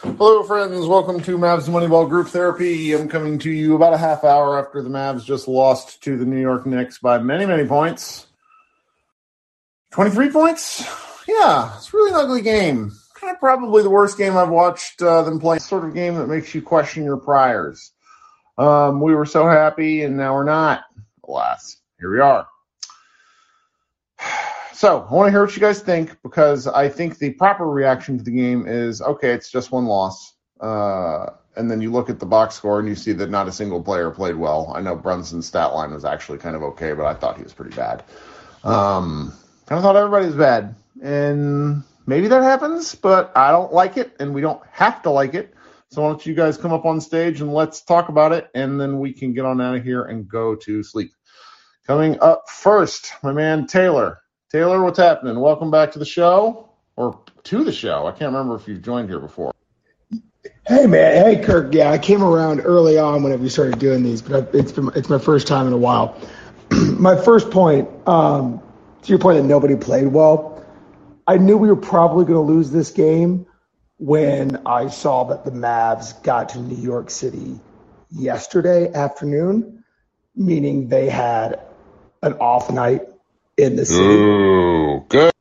Hello, friends. Welcome to Mavs Moneyball Group Therapy. I'm coming to you about a half hour after the Mavs just lost to the New York Knicks by many, many points. 23 points? Yeah, it's really an ugly game. Kind of probably the worst game I've watched uh, them play. Sort of game that makes you question your priors. Um, we were so happy, and now we're not. Alas, here we are. So I want to hear what you guys think because I think the proper reaction to the game is okay, it's just one loss. Uh, and then you look at the box score and you see that not a single player played well. I know Brunson's stat line was actually kind of okay, but I thought he was pretty bad. Um, kind of thought everybody was bad. And maybe that happens, but I don't like it, and we don't have to like it. So why don't you guys come up on stage and let's talk about it, and then we can get on out of here and go to sleep. Coming up first, my man Taylor. Taylor, what's happening? Welcome back to the show, or to the show. I can't remember if you've joined here before. Hey man, hey Kirk. Yeah, I came around early on whenever you started doing these, but it's been it's my first time in a while. my first point, um, to your point that nobody played well. I knew we were probably going to lose this game when I saw that the Mavs got to New York City yesterday afternoon, meaning they had an off night in the city. Ooh, good.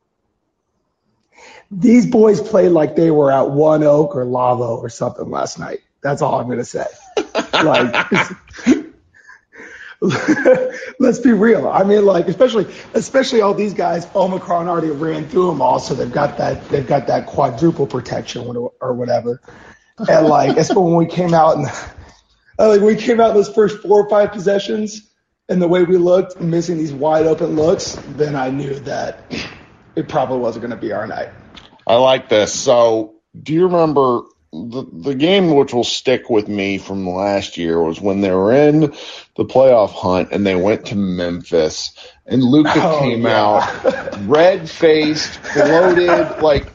These boys played like they were at One Oak or Lavo or something last night. That's all I'm gonna say. like, let's be real. I mean, like, especially, especially all these guys. Omicron already ran through them all, so they've got that, they've got that quadruple protection or whatever. And like, it's when we came out and like we came out in those first four or five possessions and the way we looked, missing these wide open looks, then I knew that it probably wasn't going to be our night. I like this. So, do you remember the the game which will stick with me from last year was when they were in the playoff hunt and they went to Memphis and Luka oh, came yeah. out red faced, bloated, like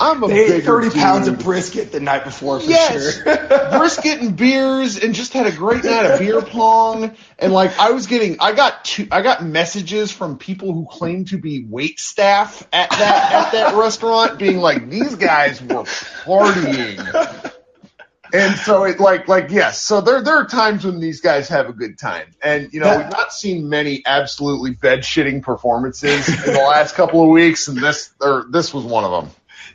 I'm a they ate 30 dude. pounds of brisket the night before for yes. sure. brisket and beers and just had a great night of beer pong. And like I was getting I got two I got messages from people who claim to be wait staff at that at that restaurant being like, these guys were partying. And so it like like yes, so there there are times when these guys have a good time, and you know we've not seen many absolutely bed shitting performances in the last couple of weeks, and this or this was one of them.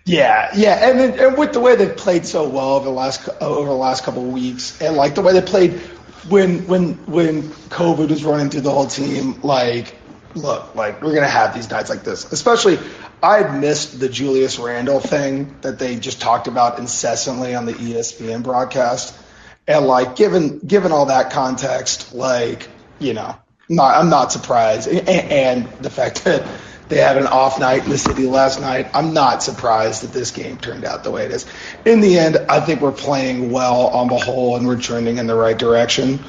Yeah, yeah, and then, and with the way they've played so well over the last over the last couple of weeks, and like the way they played when when when COVID was running through the whole team, like look, like we're gonna have these nights like this. Especially, I had missed the Julius Randle thing that they just talked about incessantly on the ESPN broadcast, and like given given all that context, like you know, not, I'm not surprised, and, and the fact that they had an off night in the city last night. I'm not surprised that this game turned out the way it is. In the end, I think we're playing well on the whole and we're trending in the right direction.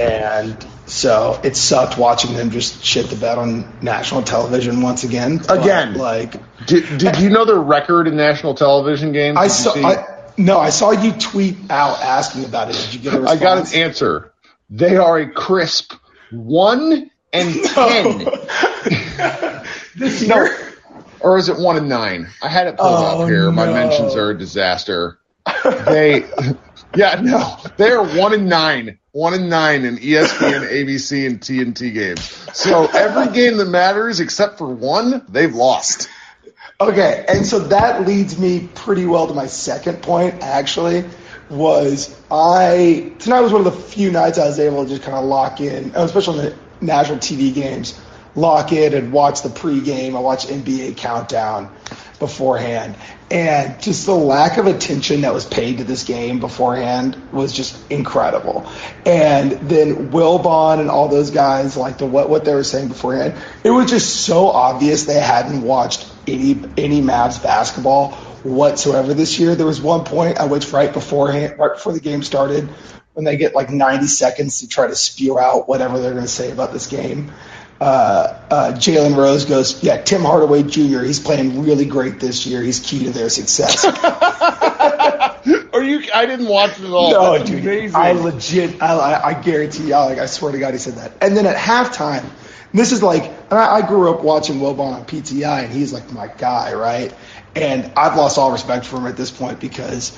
And so it sucked watching them just shit the bed on national television once again. Again, but, like, did, did you know the record in national television games? I saw. I, no, I saw you tweet out asking about it. Did you get a response? I got an answer. They are a crisp one and ten. this year? No. Or is it one and nine? I had it pulled oh, up here. My no. mentions are a disaster. They, yeah, no, they are one and nine, one and nine in ESPN, ABC, and TNT games. So every game that matters except for one, they've lost. Okay, and so that leads me pretty well to my second point. Actually, was I tonight was one of the few nights I was able to just kind of lock in, especially in the national TV games lock in and watch the pregame. I watch NBA countdown beforehand. And just the lack of attention that was paid to this game beforehand was just incredible. And then Wilbon and all those guys, like the what what they were saying beforehand, it was just so obvious they hadn't watched any any Mavs basketball whatsoever this year. There was one point at which right beforehand, right before the game started, when they get like 90 seconds to try to spew out whatever they're going to say about this game uh, uh, Jalen Rose goes, yeah, Tim Hardaway Jr. He's playing really great this year. He's key to their success. Are you? I didn't watch it at all. No, That's dude. amazing. I legit, I, I guarantee you, like, I swear to God, he said that. And then at halftime, this is like, I, I grew up watching Wilbon on PTI, and he's like my guy, right? And I've lost all respect for him at this point because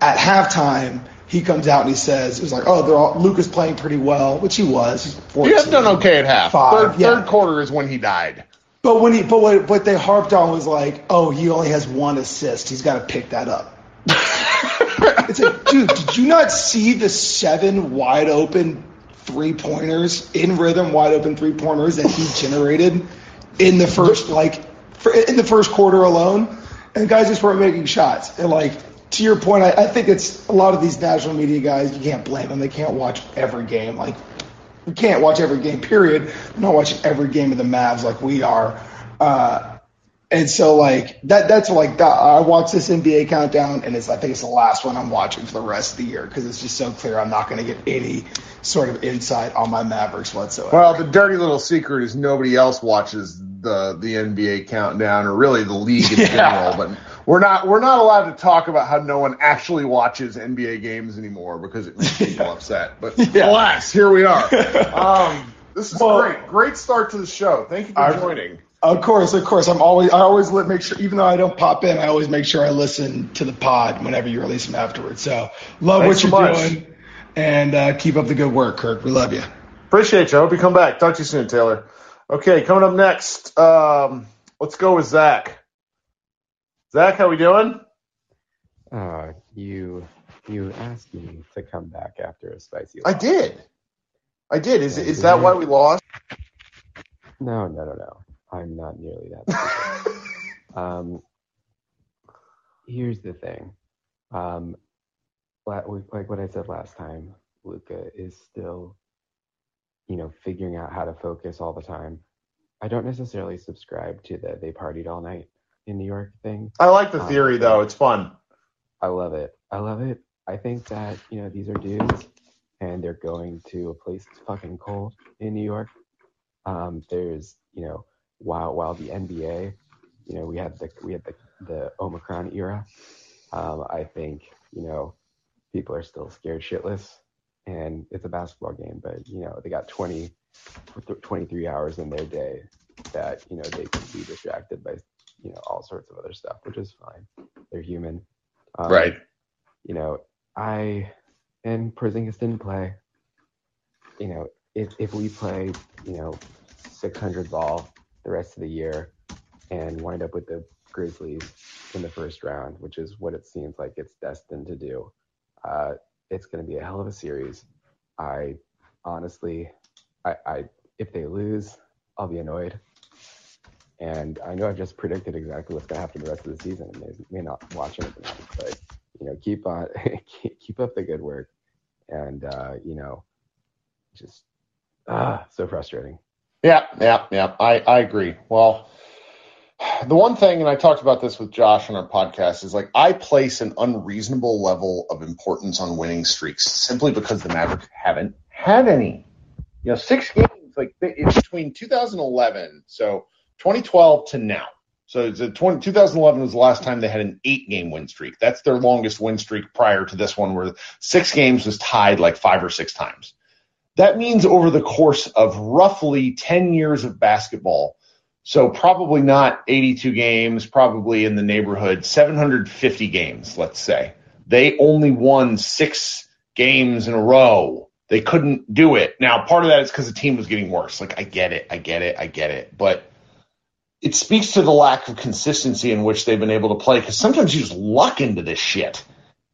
at halftime, he comes out and he says, "It was like, oh, they're all, Luka's playing pretty well," which he was. He's 14, You have done okay at half. Five, third, yeah. third quarter is when he died. But when he, but what, what they harped on was like, oh, he only has one assist. He's got to pick that up. it's like, dude, did you not see the seven wide open three pointers in rhythm, wide open three pointers that he generated in the first like for, in the first quarter alone? And guys just weren't making shots. And like to your point, I, I think it's a lot of these national media guys. You can't blame them. They can't watch every game. Like you can't watch every game, period. I'm not watching every game of the Mavs like we are. Uh, and so like that that's like that, I watch this NBA countdown and it's I think it's the last one I'm watching for the rest of the year because it's just so clear I'm not going to get any sort of insight on my Mavericks whatsoever. Well, the dirty little secret is nobody else watches the the NBA countdown or really the league in Yeah. general. But we're not we're not allowed to talk about how no one actually watches NBA games anymore because it makes people upset. But Yeah. alas, here we are. Um, this is Well- great. Great start to the show. Thank you for I- joining. Of course, of course. I'm always I always make sure even though I don't pop in, I always make sure I listen to the pod whenever you release them afterwards. So love Thanks what so you're much. doing and uh, keep up the good work, Kirk. We love you. Appreciate you. I hope you come back. Talk to you soon, Taylor. Okay, coming up next, um, let's go with Zach. Zach, how we doing? Uh, you you asked me to come back after a spicy. I did. I did. Is Yeah, is that why we lost? No, no, no, no. I'm not nearly that. um, here's the thing. Um, like what I said last time, Luka is still, you know, figuring out how to focus all the time. I don't necessarily subscribe to the they partied all night in New York thing. I like the Um, theory though. It's fun. I love it. I love it. I think that, you know, these are dudes and they're going to a place that's fucking cold in New York. Um, there's, you know, while while the NBA, you know, we had the we had the, the Omicron era. Um, I think, you know, people are still scared shitless and it's a basketball game, but you know, they got 20 th- 23 hours in their day that, you know, they can be distracted by, you know, all sorts of other stuff, which is fine. They're human. Um, Right. You know, I and Porzingis didn't play. You know, if if we play, you know, 600 ball the rest of the year and wind up with the Grizzlies in the first round, which is what it seems like it's destined to do, uh, it's going to be a hell of a series. I honestly, I, I if they lose, I'll be annoyed. And I know I've just predicted exactly what's going to happen the rest of the season, and they may not watch else, but you know, keep on, keep, keep up the good work, and uh, you know, just ah, so frustrating. Yeah, yeah, yeah. I, I agree. Well, the one thing, and I talked about this with Josh on our podcast, is like I place an unreasonable level of importance on winning streaks simply because the Mavericks haven't had any. You know, six games, like between 2011, so 2012 to now. So it's a 20, 2011 was the last time they had an eight game win streak. That's their longest win streak prior to this one, where six games was tied like five or six times. That means over the course of roughly 10 years of basketball, so probably not 82 games, probably in the neighborhood 750 games, let's say. They only won six games in a row. They couldn't do it. Now, part of that is because the team was getting worse. Like, I get it, I get it, I get it. But it speaks to the lack of consistency in which they've been able to play because sometimes you just luck into this shit.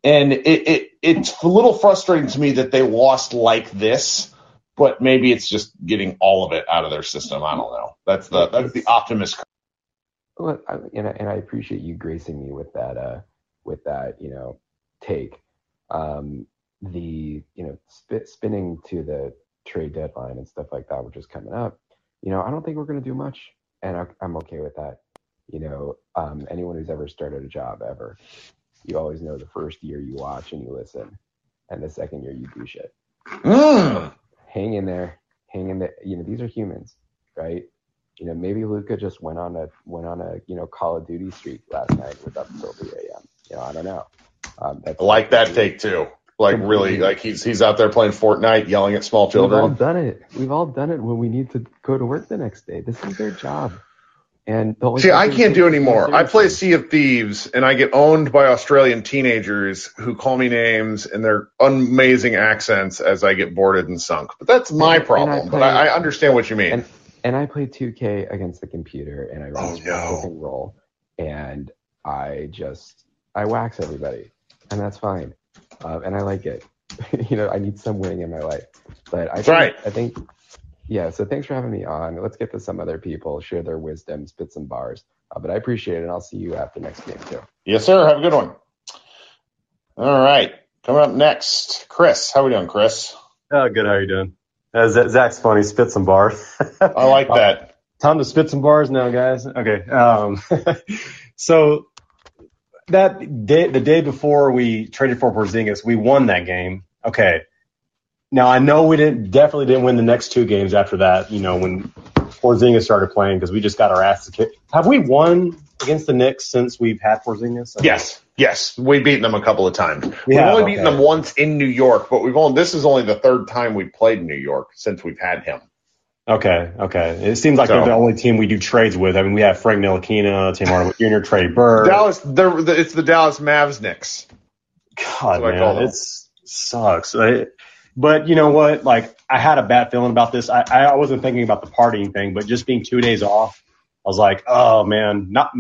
And it, it it's a little frustrating to me that they lost like this, but maybe it's just getting all of it out of their system. I don't know. That's the that's the optimist. Well, I, and I, and I appreciate you gracing me with that, uh, with that, you know, take. Um, the you know sp- spinning to the trade deadline and stuff like that, which is coming up. You know, I don't think we're going to do much, and I, I'm okay with that. You know, um, anyone who's ever started a job ever, you always know the first year you watch and you listen, and the second year you do shit. Mm. Hang in there, hang in there. You know, these are humans, right? You know, maybe Luka just went on a went on a you know Call of Duty streak last night with up until 3 a.m. You know, I don't know. Um, that's I like that take too. Like really, like he's he's out there playing Fortnite, yelling at small children. We've all done it. We've all done it when we need to go to work the next day. This is their job, And the See, I can't do anymore. I play Sea of Thieves and I get owned by Australian teenagers who call me names and their amazing accents as I get boarded and sunk. But that's my And- and I problem. but I, I understand what you mean. and and I play 2K against the computer, and I oh, run Oh, no. role, and I just I wax everybody, and that's fine, uh, and I like it. you know, I need some winning in my life, but I That's think, right. I think, yeah. So thanks for having me on. Let's get to some other people, share their wisdom, spit some bars. Uh, but I appreciate it, and I'll see you after next game too. yes, sir. Have a good one. All right. Coming up next, Chris. How are we doing, Chris? Oh, good. How are you doing? Uh, Z- Zach's funny. Spit some bars. I like that. Time to spit some bars now, guys. Okay. Um, so that day, the day before we traded for Porzingis, we won that game. Okay. Now I know we didn't definitely didn't win the next two games after that. You know when Porzingis started playing because we just got our asses kicked. Have we won against the Knicks since we've had Porzingis? Yes, yes. We've beaten them a couple of times. We've only beaten okay. them once in New York, but we've only this is only the third time we've played in New York since we've had him. Okay, okay. It seems like So- they're the only team we do trades with. I mean, we have Frank Ntilikina, Tim Hardaway Jr., Trey Burke. Dallas, the, it's the Dallas Mavs Knicks. God, man, it sucks. I, but you know what? Like, I had a bad feeling about this. I, I wasn't thinking about the partying thing, but just being two days off, I was like, oh man, not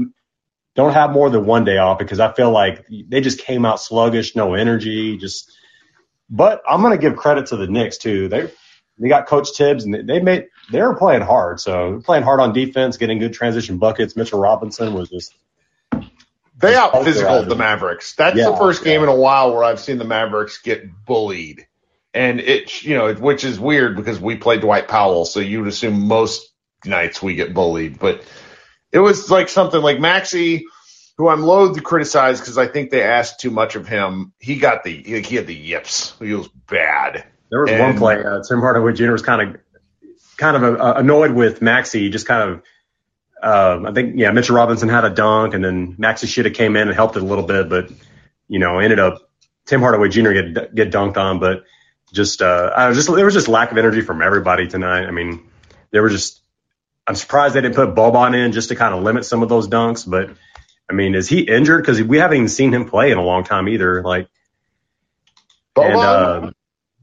don't have more than one day off because I feel like they just came out sluggish, no energy, just. But I'm gonna give credit to the Knicks too. They they got Coach Thibs and they, made they were playing hard. So playing hard on defense, getting good transition buckets. Mitchell Robinson was just They out agile. the Mavericks. That's Yeah, the first game yeah. in a while where I've seen the Mavericks get bullied. And it, you know, which is weird because we played Dwight Powell, so you would assume most nights we get bullied. But it was like something like Maxi, who I'm loath to criticize because I think they asked too much of him. He got the, he he had the yips. He was bad. There was And- one play. Uh, Tim Hardaway Jr. was kind of kind of uh, annoyed with Maxi. Just kind of, um, I think, yeah, Mitchell Robinson had a dunk, and then Maxi should have came in and helped it a little bit, but you know, ended up Tim Hardaway Jr. get get dunked on, but just uh, I was just there was just lack of energy from everybody tonight. I mean, they were just. I'm surprised they didn't put Boban in just to kind of limit some of those dunks, but. I mean, is he injured? Because we haven't even seen him play in a long time either. Like, and, Boban? uh,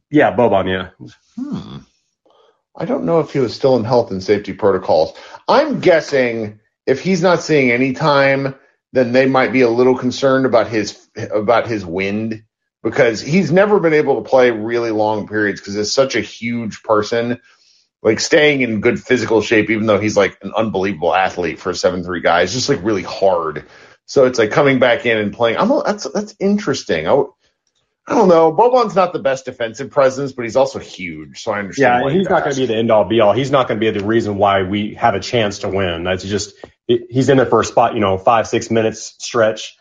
yeah, Boban, yeah. Hmm. I don't know if he was still in health and safety protocols. I'm guessing if he's not seeing any time, then they might be a little concerned about his about his wind because he's never been able to play really long periods because he's such a huge person. Like staying in good physical shape, even though he's like an unbelievable athlete for a seven three guy, is just like really hard. So it's like coming back in and playing. I'm that's that's interesting. I, I don't know. Boban's not the best defensive presence, but he's also huge, so I understand. Yeah, he's not going to be the end all be all. He's not going to be the reason why we have a chance to win. That's just he's in there for a spot, you know, five six minutes stretch.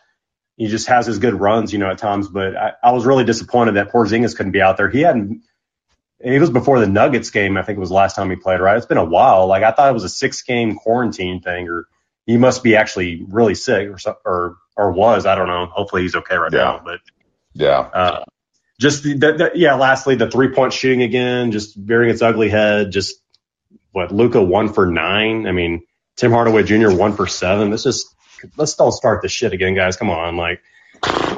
He just has his good runs, you know, at times. But I, I was really disappointed that Porzingis couldn't be out there. He hadn't. It was before the Nuggets game. I think it was the last time he played. Right? It's been a while. Like I thought it was a six game quarantine thing, or he must be actually really sick, or or or was. I don't know. Hopefully he's okay right Yeah. now. But Yeah. uh, just the, the, the, yeah. Lastly, the three point shooting again, just rearing its ugly head. Just what Luka one for nine. I mean, Tim Hardaway Jr. one for seven. Let's just let's don't start this shit again, guys. Come on, like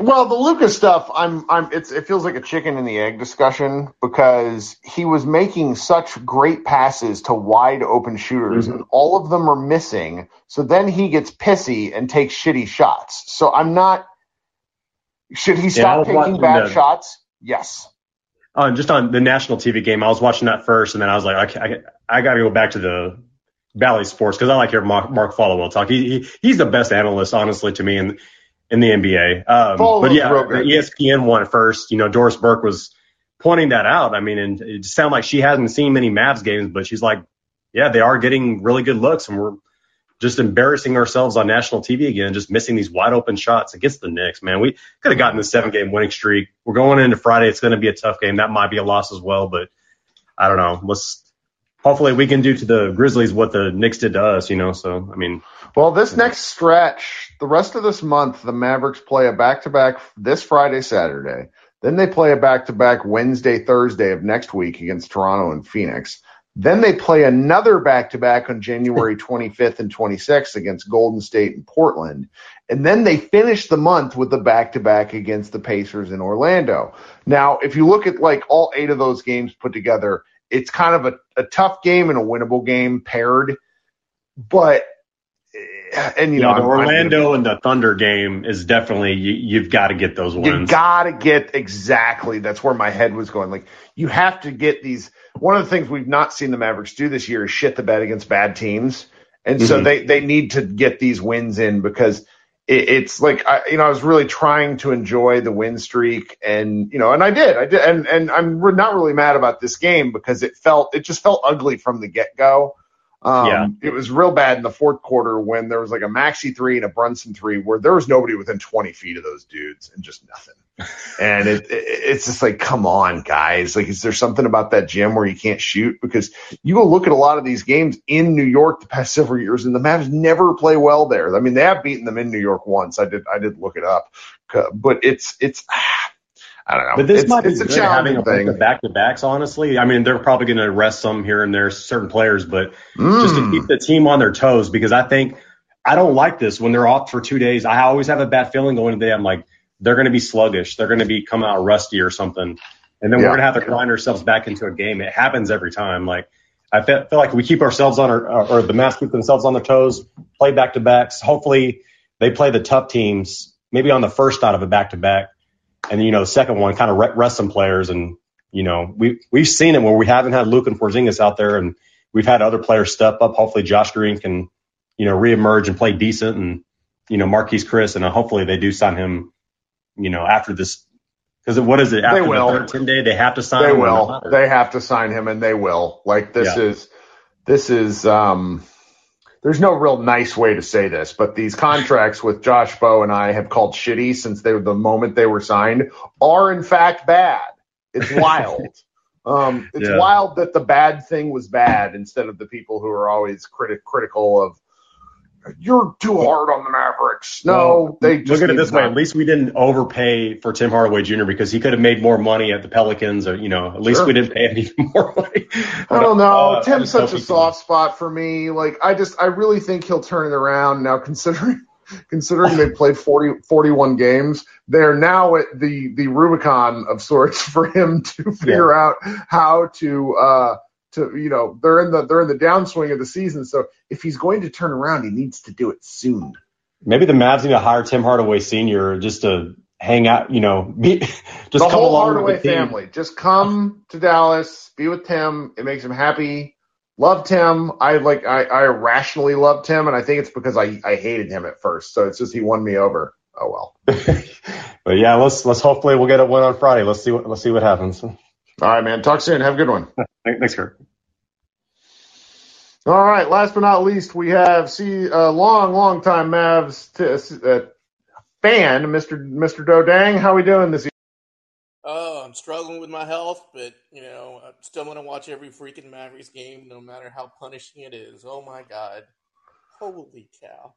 Well, the Luka's stuff, I'm, I'm, it's, it feels like a chicken and the egg discussion because he was making such great passes to wide open shooters, Mhm. and all of them are missing. So then he gets pissy and takes shitty shots. So I'm not. Should he stop taking bad the- shots? Yes. uh, just on the national TV game, I was watching that first, and then I was like, I, I, I got to go back to the Bally Sports because I like hearing Mark, Mark Followill talk. He, he he's the best analyst, honestly, to me in in the NBA. Um, but yeah, the. ESPN one at first. You know, Doris Burke was pointing that out. I mean, and it sounded like she hasn't seen many Mavs games, but she's like, yeah, they are getting really good looks, and we're just embarrassing ourselves on national TV again, just missing these wide open shots against the Knicks. Man, we could have gotten the seven game winning streak. We're going into Friday. It's going to be a tough game. That might be a loss as well, but I don't know. Let's hopefully we can do to the Grizzlies what the Knicks did to us. You know, so I mean, Well, this next stretch, the rest of this month, the Mavericks play a back to back this Friday, Saturday. Then they play a back to back Wednesday, Thursday of next week against Toronto and Phoenix. Then they play another back to back on January 25th and 26th against Golden State and Portland. And then they finish the month with the back to back against the Pacers in Orlando. Now, if you look at like all eight of those games put together, it's kind of a, a tough game and a winnable game paired. But and you Yeah, know the Orlando and the Thunder game is definitely you, you've got to get those wins. You gotta get exactly. That's where my head was going. Like you have to get these. One of the things we've not seen the Mavericks do this year is shit the bed against bad teams, and so Mhm. they they need to get these wins in because it, it's like I you know I was really trying to enjoy the win streak, and you know, and I did, I did, and and I'm not really mad about this game because it felt it just felt ugly from the get go. Um, Yeah. It was real bad in the fourth quarter when there was like a Maxi three and a Brunson three where there was nobody within 20 feet of those dudes and just nothing. And it, it it's just like, come on, guys. Like, is there something about that gym where you can't shoot? Because you go look at a lot of these games in New York the past several years, and the Mavs never play well there. I mean, they have beaten them in New York once. I did I did look it up, but it's it's I don't know. But this it's, might be it's a good having challenging a thing. back to backs. Honestly, I mean they're probably going to rest some here and there, certain players, but just to Mm. keep the team on their toes because I think I don't like this when they're off for two days. I always have a bad feeling going into the day. I'm like they're going to be sluggish. They're going to be come out rusty or something, and then Yeah. we're going to have to grind ourselves back into a game. It happens every time. Like I feel, feel like we keep ourselves on our or the Mavs keep themselves on their toes, play back to backs. Hopefully they play the tough teams maybe on the first out of a back to back, and you know the second one kind of rest some players and. You know, we we've seen it where we haven't had Luke and Porzingis out there, and we've had other players step up. Hopefully, Josh Green can, you know, reemerge and play decent, and you know, Marquese Chriss, and uh, hopefully they do sign him, you know, after this. Because what is it? After will. the day, they have to sign. They will. They have to sign him, and they will. Like this Yeah. is, this is. um There's no real nice way to say this, but these contracts with Josh Bowe and I have called shitty since they the moment they were signed are in fact bad. It's wild. um, it's Yeah. wild that the bad thing was bad instead of the people who are always criti- critical of. You're too hard on the Mavericks. No, Well, they just look at it this way. At least we didn't overpay for Tim Hardaway Jr. because he could have made more money at the Pelicans, or you know, at least Sure. we didn't pay him even more money. I don't know. Uh, Tim's such a he can- soft spot for me. Like I just I really think he'll turn it around now considering considering they played 40, 41 games. They're now at the the Rubicon of sorts for him to figure out how to uh to you know, they're in the they're in the downswing of the season. So if he's going to turn around, he needs to do it soon. Maybe the Mavs need to hire Tim Hardaway Sr. just to hang out, you know, be, just the come whole along Hardaway with the team. family. Just come to Dallas, be with Tim. It makes him happy. Loved him. I like. I, I irrationally loved him, and I think it's because I, I hated him at first. So it's just he won me over. Oh well. but yeah, let's let's hopefully we'll get a win on Friday. Let's see what let's see what happens. All right, man. Talk soon. Have a good one. Thanks, Kurt. All right. Last but not least, we have see a long, long time Mavs t- uh, fan, Mr. Mr. Dodang. How are we doing this evening? Oh, I'm struggling with my health, but you know, I'm still gonna watch every freaking Mavericks game, no matter how punishing it is. Oh my god, holy cow!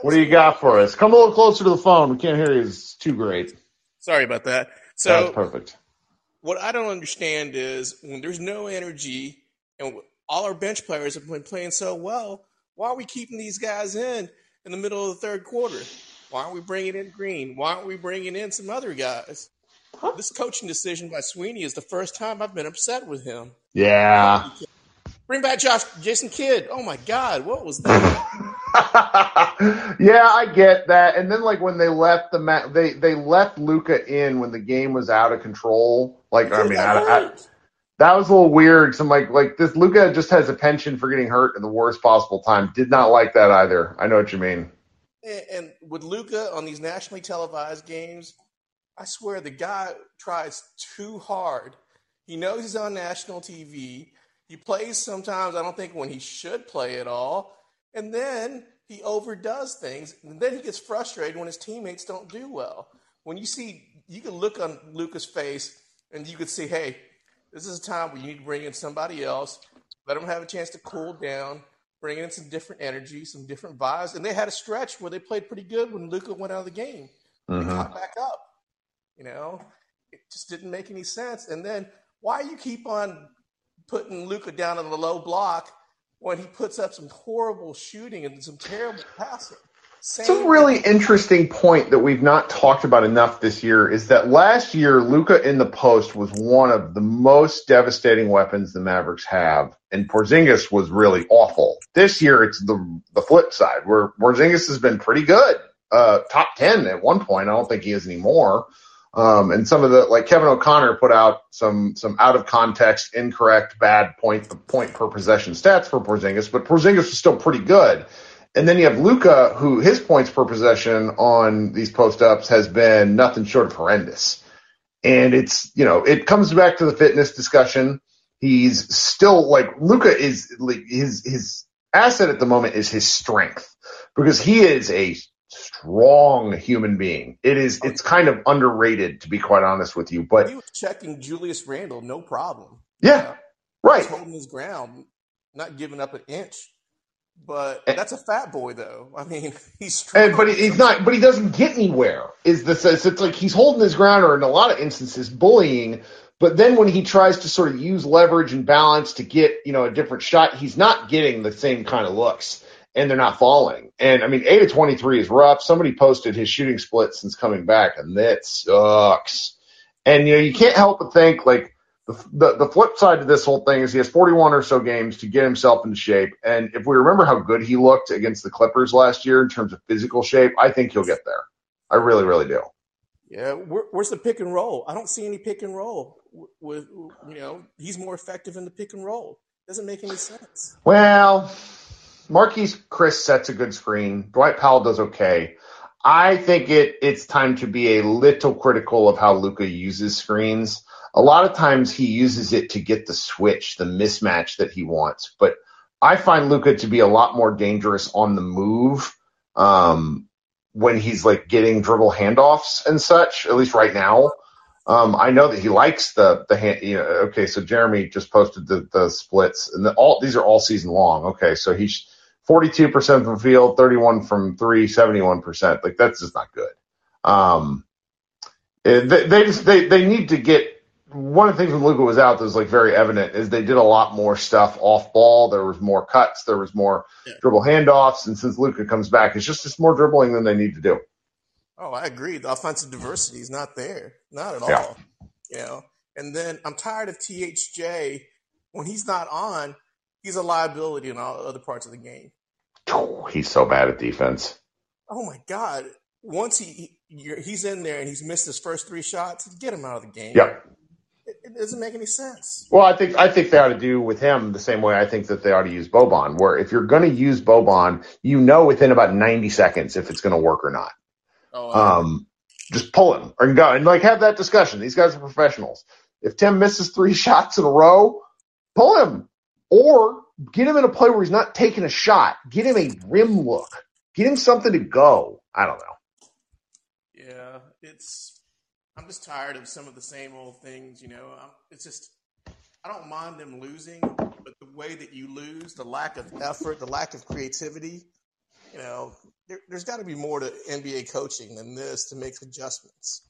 What do you got for us? Come a little closer to the phone. We can't hear you. It's too great. Sorry about that. That's So, perfect. What I don't understand is when there's no energy and all our bench players have been playing so well, why are we keeping these guys in in the middle of the third quarter? Why aren't we bringing in Green? Why aren't we bringing in some other guys? This coaching decision by Sweeney is the first time I've been upset with him. Yeah. Bring back Josh Jason Kidd. Oh my God, what was that? yeah, I get that. And then like when they left the ma- they they left Luka in when the game was out of control. Like I mean, I, I, that was a little weird. Some like like this Luka just has a penchant for getting hurt in the worst possible time. Did not like that either. I know what you mean. and, and with Luka on these nationally televised games, I swear the guy tries too hard. He knows he's on national TV. He plays sometimes, I don't think, when he should play at all. And then he overdoes things. And then he gets frustrated when his teammates don't do well. When you see, you can look on Luka's face and you could see, hey, this is a time where you need to bring in somebody else, let them have a chance to cool down, bring in some different energy, some different vibes. And they had a stretch where they played pretty good when Luka went out of the game. They Mhm. caught back up. You know, it just didn't make any sense. And then why you keep on putting Luka down in the low block when he puts up some horrible shooting and some terrible passing. It's a really interesting point that we've not talked about enough this year is that last year Luka in the post was one of the most devastating weapons the Mavericks have, and Porzingis was really awful. This year it's the the flip side where Porzingis has been pretty good, uh, top ten at one point. I don't think he is anymore. Um, and some of the like Kevin O'Connor put out some some out of context, incorrect, bad point point per possession stats for Porzingis, but Porzingis was still pretty good. And then you have Luka, who his points per possession on these post ups has been nothing short of horrendous. And it's, you know, it comes back to the fitness discussion. He's still like Luka is his, his asset at the moment is his strength because he is a strong human being. It is, it's kind of underrated to be quite honest with you, but he was checking Julius Randle, no problem. Yeah. Uh, right. holding his ground, not giving up an inch. But eh. that's a fat boy, though. I mean, he's eh, strong. And, but he's not. But he doesn't get anywhere. Is the sense? It's like he's holding his ground, or in a lot of instances, bullying. But then when he tries to sort of use leverage and balance to get you know a different shot, he's not getting the same kind of looks, and they're not falling. And I mean, eight of twenty three is rough. Somebody posted his shooting split since coming back, and that sucks. And you know, you can't help but think like the, the, flip side to this whole thing is he has 41 or so games to get himself into shape. And if we remember how good he looked against the Clippers last year in terms of physical shape, I think he'll get there. I really, really do. Yeah, where, where's the pick and roll? I don't see any pick and roll. With you know, he's more effective in the pick and roll. Doesn't make any sense. Well, Marquese Chriss sets a good screen. Dwight Powell does okay. I think it it's time to be a little critical of how Luka uses screens a lot of times he uses it to get the switch, the mismatch that he wants. But I find Luka to be a lot more dangerous on the move um, when he's like getting dribble handoffs and such. At least right now, um, I know that he likes the the hand. You know, okay, so Jeremy just posted the the splits, and the, all these are all season long. Okay, so he's 42% from field, 31 from three, 71%. Like that's just not good. Um, they, they just they they need to get one of the things when Luka was out that was like very evident is they did a lot more stuff off ball. There was more cuts, there was more yeah. dribble handoffs, and since Luka comes back, it's just just more dribbling than they need to do. Oh, I agree. The offensive diversity is not there, not at yeah. all. You know, and then I'm tired of THJ when he's not on. He's a liability in all other parts of the game. he's so bad at defense. Oh my god! Once he he's in there and he's missed his first three shots, get him out of the game. Yep it doesn't make any sense. Well, I think I think they ought to do with him the same way I think that they ought to use Boban. Where if you're going to use Boban, you know within about 90 seconds if it's going to work or not. Oh, um, just pull him or go and like have that discussion. These guys are professionals. If Tim misses three shots in a row, pull him or get him in a play where he's not taking a shot. Get him a rim look. Get him something to go. I don't know. Yeah, it's I'm just tired of some of the same old things. You know, I'm, it's just I don't mind them losing, but the way that you lose, the lack of effort, the lack of creativity, you know, there, has got to be more to NBA coaching than this to make adjustments.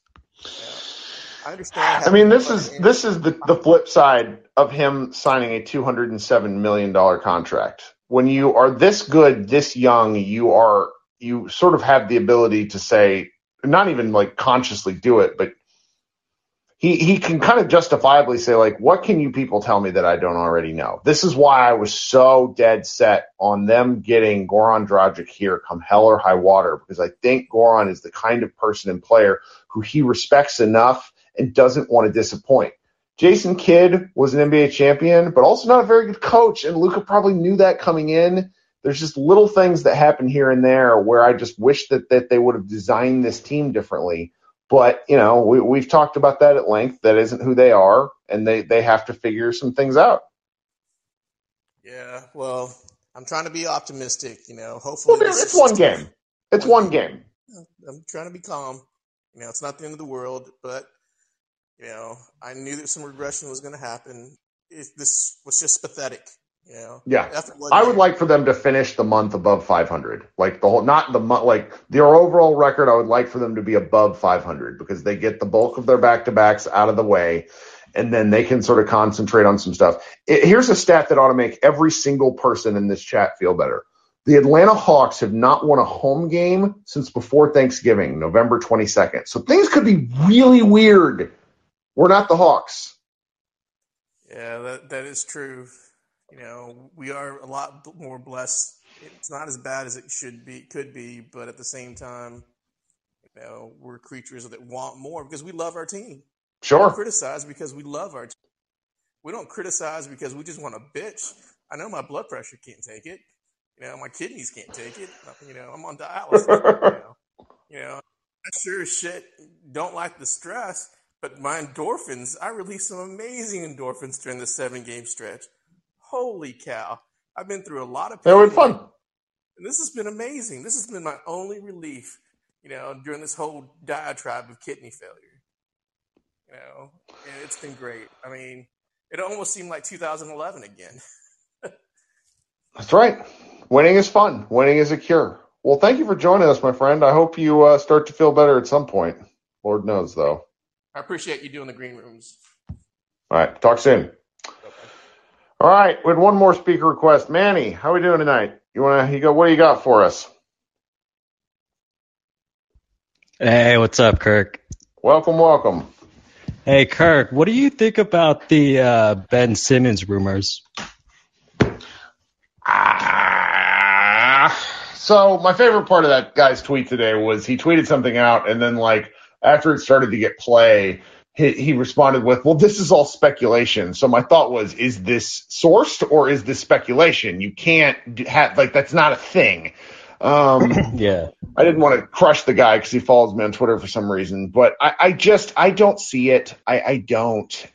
I understand. I mean, this is this is the the flip side of him signing a two hundred and seven million dollar contract. When you are this good, this young, you are you sort of have the ability to say, not even like consciously do it, but he he can kind of justifiably say like, what can you people tell me that I don't already know? This is why I was so dead set on them getting Goran Dragic here, come hell or high water, because I think Goran is the kind of person and player who he respects enough and doesn't want to disappoint. Jason Kidd was an NBA champion, but also not a very good coach, and Luka probably knew that coming in there's just little things that happen here and there where I just wish that, that they would have designed this team differently. But, you know, we, we've talked about that at length. That isn't who they are, and they, they have to figure some things out. Yeah, well, I'm trying to be optimistic, you know. Hopefully, well, it's one game. It's one game. I'm trying to be calm. You know, it's not the end of the world, but you know, I knew that some regression was going to happen. It, this was just pathetic. Yeah. Yeah. I would like for them to finish the month above 500. Like the whole, not the month, like their overall record, I would like for them to be above 500 because they get the bulk of their back to backs out of the way. and then they can sort of concentrate on some stuff. It, here's a stat that ought to make every single person in this chat feel better. The Atlanta Hawks have not won a home game since before Thanksgiving, November 22nd. So things could be really weird. We're not the Hawks. Yeah, that, that is true. You know, we are a lot more blessed. It's not as bad as it should be, could be, but at the same time, you know, we're creatures that want more because we love our team. Sure. We criticize because we love our team. We don't criticize because we just want to bitch. I know my blood pressure can't take it. You know, my kidneys can't take it. Uh, you know, I'm on dialysis. you, know. you know, I sure as shit don't like the stress, but my endorphins, I released some amazing endorphins during the seven game stretch. Holy cow. I've been through a lot of pain. It was fun. And this has been amazing. This has been my only relief, you know, during this whole diatribe of kidney failure. You know, and it's been great. I mean, it almost seemed like 2011 again. That's right. Winning is fun. Winning is a cure. Well, thank you for joining us, my friend. I hope you uh, start to feel better at some point. Lord knows, though. I appreciate you doing the green rooms. All right. Talk soon. All right. We had one more speaker request. Manny, how are we doing tonight? You want to, you go, what do you got for us? Hey, what's up, Kirk? Welcome, welcome. Hey, Kirk, what do you think about the uh, Ben Simmons rumors? Ah. So my favorite part of that guy's tweet today was he tweeted something out and then like after it started to get play, he, he responded with, well, this is all speculation. So my thought was, is this sourced or is this speculation? You can't have, like, that's not a thing. Um, yeah. I didn't want to crush the guy because he follows me on Twitter for some reason, but I, I just, I don't see it. I, I don't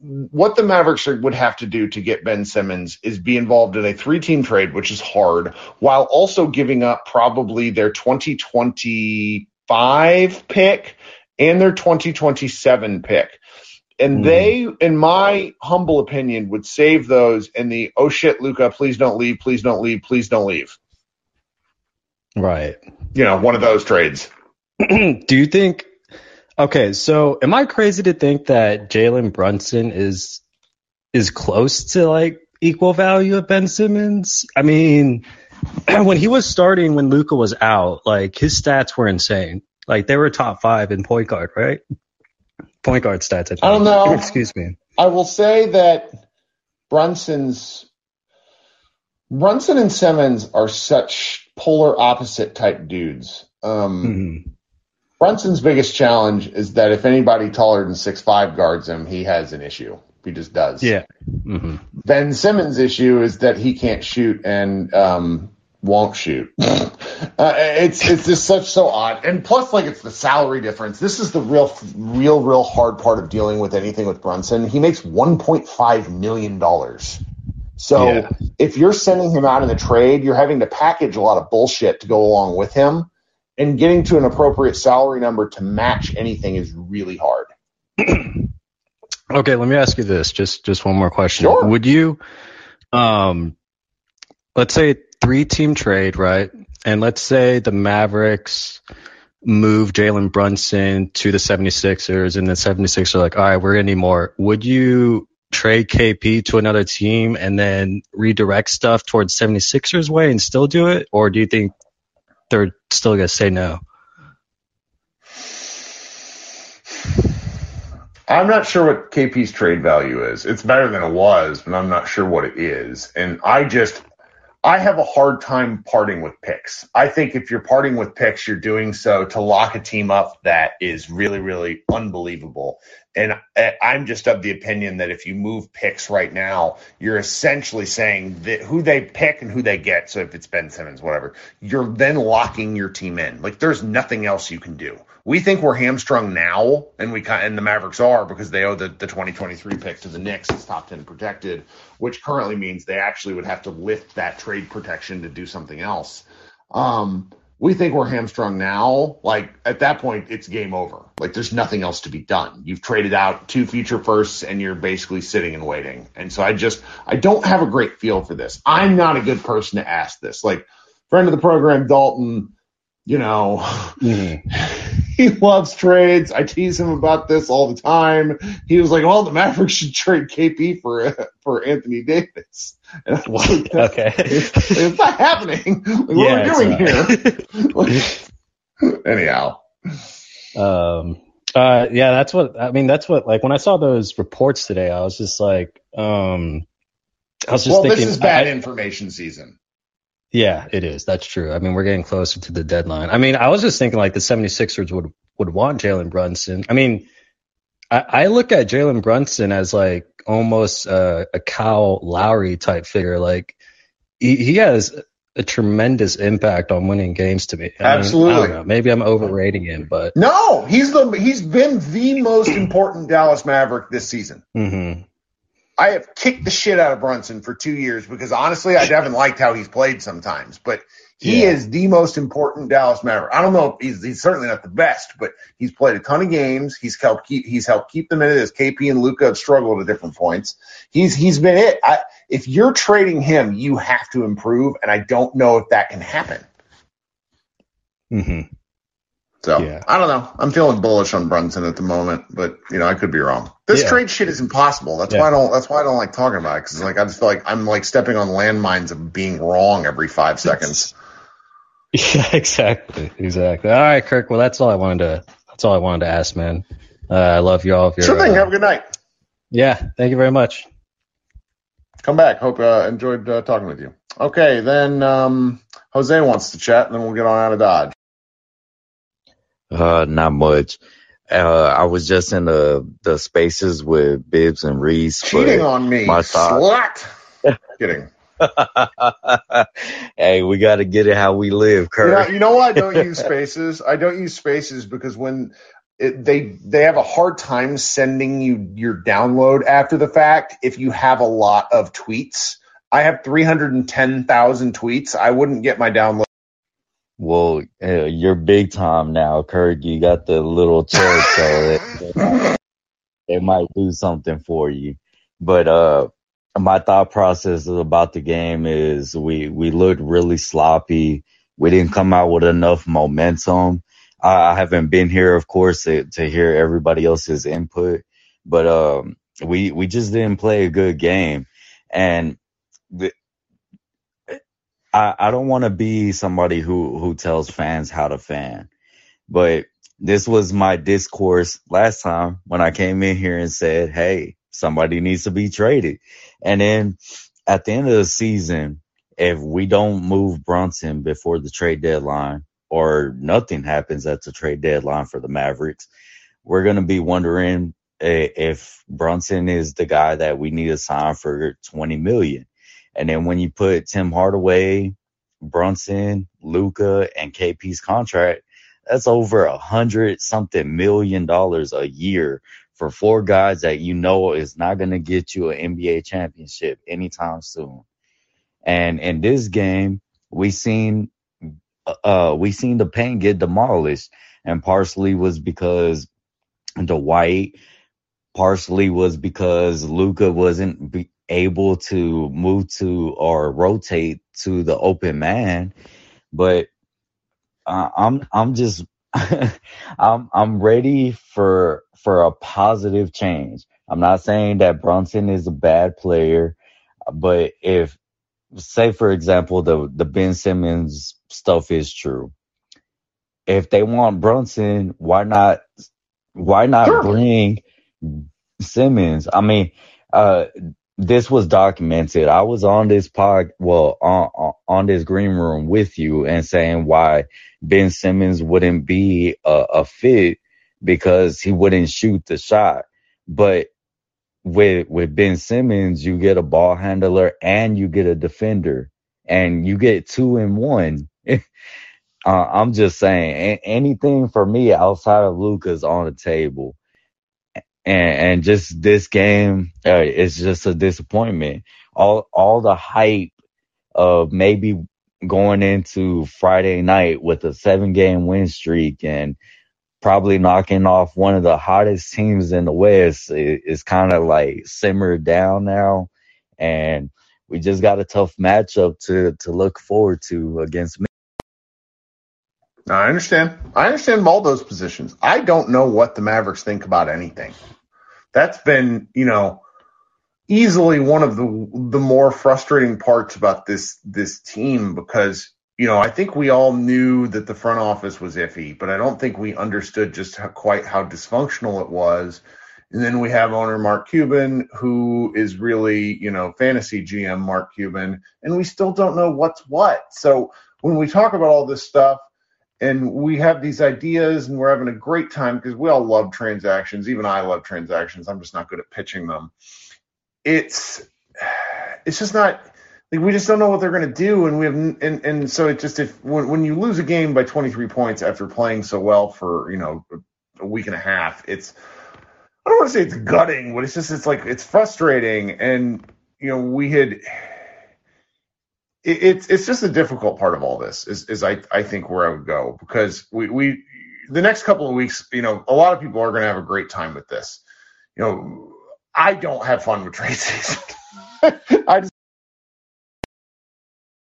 what the Mavericks would have to do to get Ben Simmons is be involved in a three team trade, which is hard, while also giving up probably their 2025 pick and their 2027 pick. And mm. they, in my humble opinion, would save those in the oh shit, Luka, please don't leave, please don't leave, please don't leave. Right. You know, one of those trades. do you think Okay, so am I crazy to think that Jalen Brunson is is close to like equal value of Ben Simmons? I mean, when he was starting when Luka was out, like his stats were insane. Like they were top five in point guard, right? Point guard stats. I, think. I don't know. Excuse me. I will say that Brunson's Brunson and Simmons are such polar opposite type dudes. Um, mm-hmm. Brunson's biggest challenge is that if anybody taller than six five guards him, he has an issue. He just does. Yeah. Mm-hmm. Ben Simmons' issue is that he can't shoot and um, won't shoot. uh, it's it's just such so odd, and plus, like it's the salary difference. This is the real, real, real hard part of dealing with anything with Brunson. He makes 1.5 million dollars. So yeah. if you're sending him out in the trade, you're having to package a lot of bullshit to go along with him and getting to an appropriate salary number to match anything is really hard. okay, let me ask you this. Just just one more question. Sure. Would you um let's say three team trade, right? And let's say the Mavericks move Jalen Brunson to the 76ers and the 76ers are like, all right, we're going to need more. Would you trade KP to another team and then redirect stuff towards 76ers way and still do it? Or do you think they're still going to say no. I'm not sure what KP's trade value is. It's better than it was, but I'm not sure what it is. And I just, I have a hard time parting with picks. I think if you're parting with picks, you're doing so to lock a team up that is really, really unbelievable. And I'm just of the opinion that if you move picks right now, you're essentially saying that who they pick and who they get. So if it's Ben Simmons, whatever, you're then locking your team in. Like there's nothing else you can do. We think we're hamstrung now, and we and the Mavericks are because they owe the, the 2023 pick to the Knicks as top 10 protected, which currently means they actually would have to lift that trade protection to do something else. Um, we think we're hamstrung now, like at that point, it's game over. Like there's nothing else to be done. You've traded out two future firsts and you're basically sitting and waiting. And so I just, I don't have a great feel for this. I'm not a good person to ask this. Like friend of the program, Dalton, you know, mm-hmm. he loves trades. I tease him about this all the time. He was like, "Well, the Mavericks should trade KP for for Anthony Davis." And I was like, okay. it's, it's not happening. Like, what Yeah, are we doing it's here? Like, anyhow, Um, uh, yeah, that's what I mean. That's what like when I saw those reports today, I was just like, um, I was just well, thinking, this is bad I- information season. Yeah, it is. That's true. I mean, we're getting closer to the deadline. I mean, I was just thinking like the 76ers would would want Jalen Brunson. I mean, I, I look at Jalen Brunson as like almost uh, a Kyle Lowry type figure. Like he, he has a tremendous impact on winning games to me. I mean, Absolutely. don't know. Maybe I'm overrating him, but No, he's the he's been the most important Dallas Maverick this season. mhm. I have kicked the shit out of Brunson for two years because honestly, I haven't liked how he's played sometimes, but he Yeah. is the most important Dallas Maverick. I don't know if he's, he's certainly not the best, but he's played a ton of games. He's helped keep, he's helped keep them in it as KP and Luka have struggled at different points. He's, he's been it. I, if you're trading him, you have to improve. And I don't know if that can happen. hmm So Yeah. I don't know. I'm feeling bullish on Brunson at the moment, but you know, I could be wrong. This Yeah. trade shit is impossible. That's Yeah. why I don't, that's why I don't like talking about it. Cause like, I just feel like I'm like stepping on landmines of being wrong every five seconds. Yeah, exactly, exactly. All right, Kirk. Well, that's all I wanted to. That's all I wanted to ask, man. Uh, I love you all. Of your, Sure thing. uh, Have a good night. yeah, thank you very much. Come back. Hope uh, enjoyed uh, talking with you. Okay, then um, Jose wants to chat, and then we'll get on out of Dodge. Uh, not much. Uh, I was just in the the spaces with Bibbs and Reese. Cheating on me, my slut. Kidding. hey, we got to get it how we live, You know, Kurt. you know why I don't use spaces? I don't use spaces because when it, they they have a hard time sending you your download after the fact if you have a lot of tweets. I have 310,000 tweets. I wouldn't get my download. Well, uh, you're big time now, Kurt. You got the little church, so it, it might do something for you. But uh, my thought process about the game is we we looked really sloppy. We didn't come out with enough momentum. I, I haven't been here, of course, to, to hear everybody else's input, but um, we we just didn't play a good game, and the, I, I don't want to be somebody who, who tells fans how to fan, but this was my discourse last time when I came in here and said, Hey, somebody needs to be traded. And then at the end of the season, if we don't move Brunson before the trade deadline or nothing happens at the trade deadline for the Mavericks, we're going to be wondering eh, if Brunson is the guy that we need to sign for 20 million. And then when you put Tim Hardaway, Brunson, Luka, and KP's contract, that's over a hundred something million dollars a year for four guys that you know is not going to get you an NBA championship anytime soon. And in this game, we seen uh we seen the paint get demolished, and partially was because Dwight, partially was because Luka wasn't be able to move to or rotate to the open man, but uh, I'm I'm just I'm I'm ready for for a positive change. I'm not saying that Brunson is a bad player, but if say for example the the Ben Simmons stuff is true, if they want Brunson, why not why not Sure. bring Simmons? I mean, uh this was documented. I was on this pod, well, on on- this green room with you and saying why Ben Simmons wouldn't be a, a fit because he wouldn't shoot the shot. But with with Ben Simmons, you get a ball handler and you get a defender, and you get two in one. uh, I'm just saying, anything for me outside of Luka's on the table and and just this game uh, is just a disappointment. All all the hype of maybe going into Friday night with a seven game win streak and probably knocking off one of the hottest teams in the West is, kind of like simmered down now, and we just got a tough matchup to to look forward to against I understand. I understand all those positions. I don't know what the Mavericks think about anything. That's been, you know, easily one of the the more frustrating parts about this this team because you know I think we all knew that the front office was iffy, but I don't think we understood just how, quite how dysfunctional it was. And then we have owner Mark Cuban, who is really you know fantasy GM Mark Cuban, and we still don't know what's what. So when we talk about all this stuff and we have these ideas and we're having a great time because we all love transactions. Even I love transactions. I'm just not good at pitching them. It's it's just not like we just don't know what they're going to do, and we have and and so it just if when when you lose a game by 23 points after playing so well for you know a week and a half, it's I don't want to say it's gutting, but it's just it's like it's frustrating, and you know we had it, it's it's just a difficult part of all this is is I I think where I would go because we we the next couple of weeks you know a lot of people are going to have a great time with this you know I don't have fun with trade season I just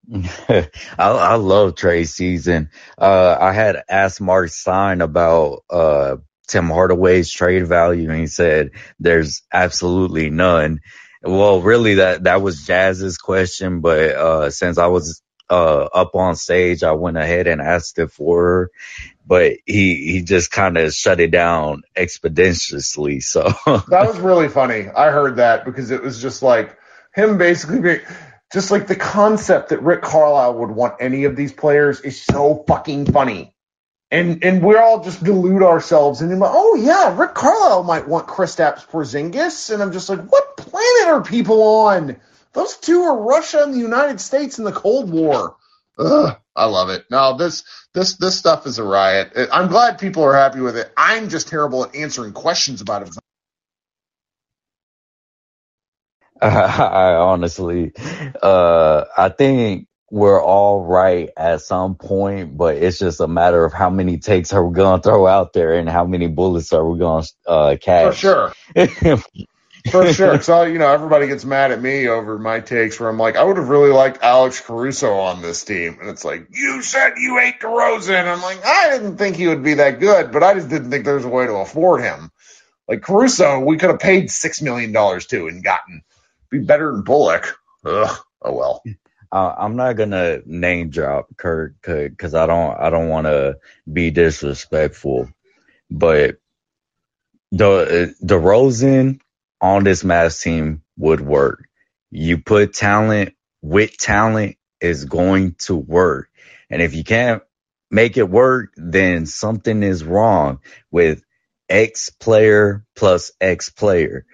I, I love trade season. Uh, I had asked Mark Stein about uh, Tim Hardaway's trade value, and he said there's absolutely none. Well, really, that that was Jazz's question, but uh, since I was uh, up on stage, I went ahead and asked it for her, but he he just kind of shut it down expeditiously. So that was really funny. I heard that because it was just like him basically being just like the concept that Rick Carlisle would want any of these players is so fucking funny. And and we're all just delude ourselves and like, oh yeah, Rick Carlisle might want Kristaps Porzingis, and I'm just like, what planet are people on? Those two are Russia and the United States in the Cold War. Ugh, I love it. No, this this this stuff is a riot. I'm glad people are happy with it. I'm just terrible at answering questions about it. I honestly, uh, I think we're all right at some point, but it's just a matter of how many takes are we going to throw out there and how many bullets are we going to uh, catch. For sure. For sure. So, you know, everybody gets mad at me over my takes where I'm like, I would have really liked Alex Caruso on this team. And it's like, you said you ate DeRozan. I'm like, I didn't think he would be that good, but I just didn't think there was a way to afford him. Like Caruso, we could have paid $6 million to and gotten be better than Bullock. Ugh. Oh well. Uh, I'm not gonna name drop Kurt because I don't I don't want to be disrespectful, but the DeRozan on this Mavs team would work. You put talent with talent is going to work, and if you can't make it work, then something is wrong with X player plus X player.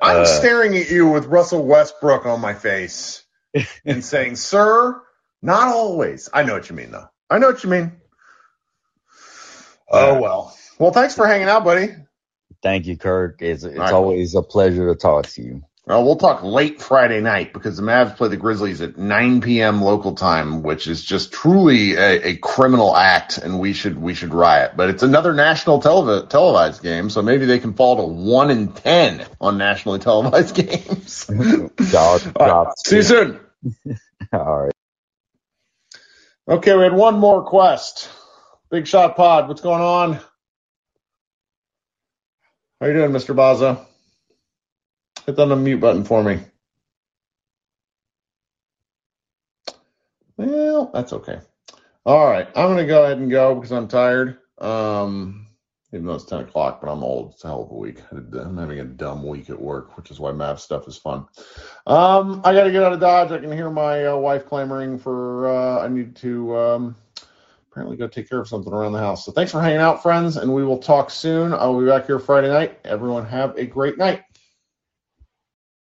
I'm uh, staring at you with Russell Westbrook on my face and saying, "Sir, not always." I know what you mean, though. I know what you mean. Oh well. Well, thanks for hanging out, buddy. Thank you, Kirk. It's, it's right. always a pleasure to talk to you. Well, we'll talk late Friday night because the Mavs play the Grizzlies at 9 p.m. local time, which is just truly a, a criminal act, and we should we should riot. But it's another national telev- televised game, so maybe they can fall to one in ten on nationally televised games. God, God, see you soon. All right. Okay, we had one more quest. Big Shot Pod, what's going on? How are you doing, Mr. Baza? Hit the unmute button for me. Well, that's okay. All right, I'm gonna go ahead and go because I'm tired. Um, even though it's 10 o'clock, but I'm old. It's a hell of a week. I'm having a dumb week at work, which is why math stuff is fun. Um, I got to get out of Dodge. I can hear my uh, wife clamoring for, uh, I need to um, apparently go take care of something around the house. So thanks for hanging out, friends, and we will talk soon. I'll be back here Friday night. Everyone have a great night.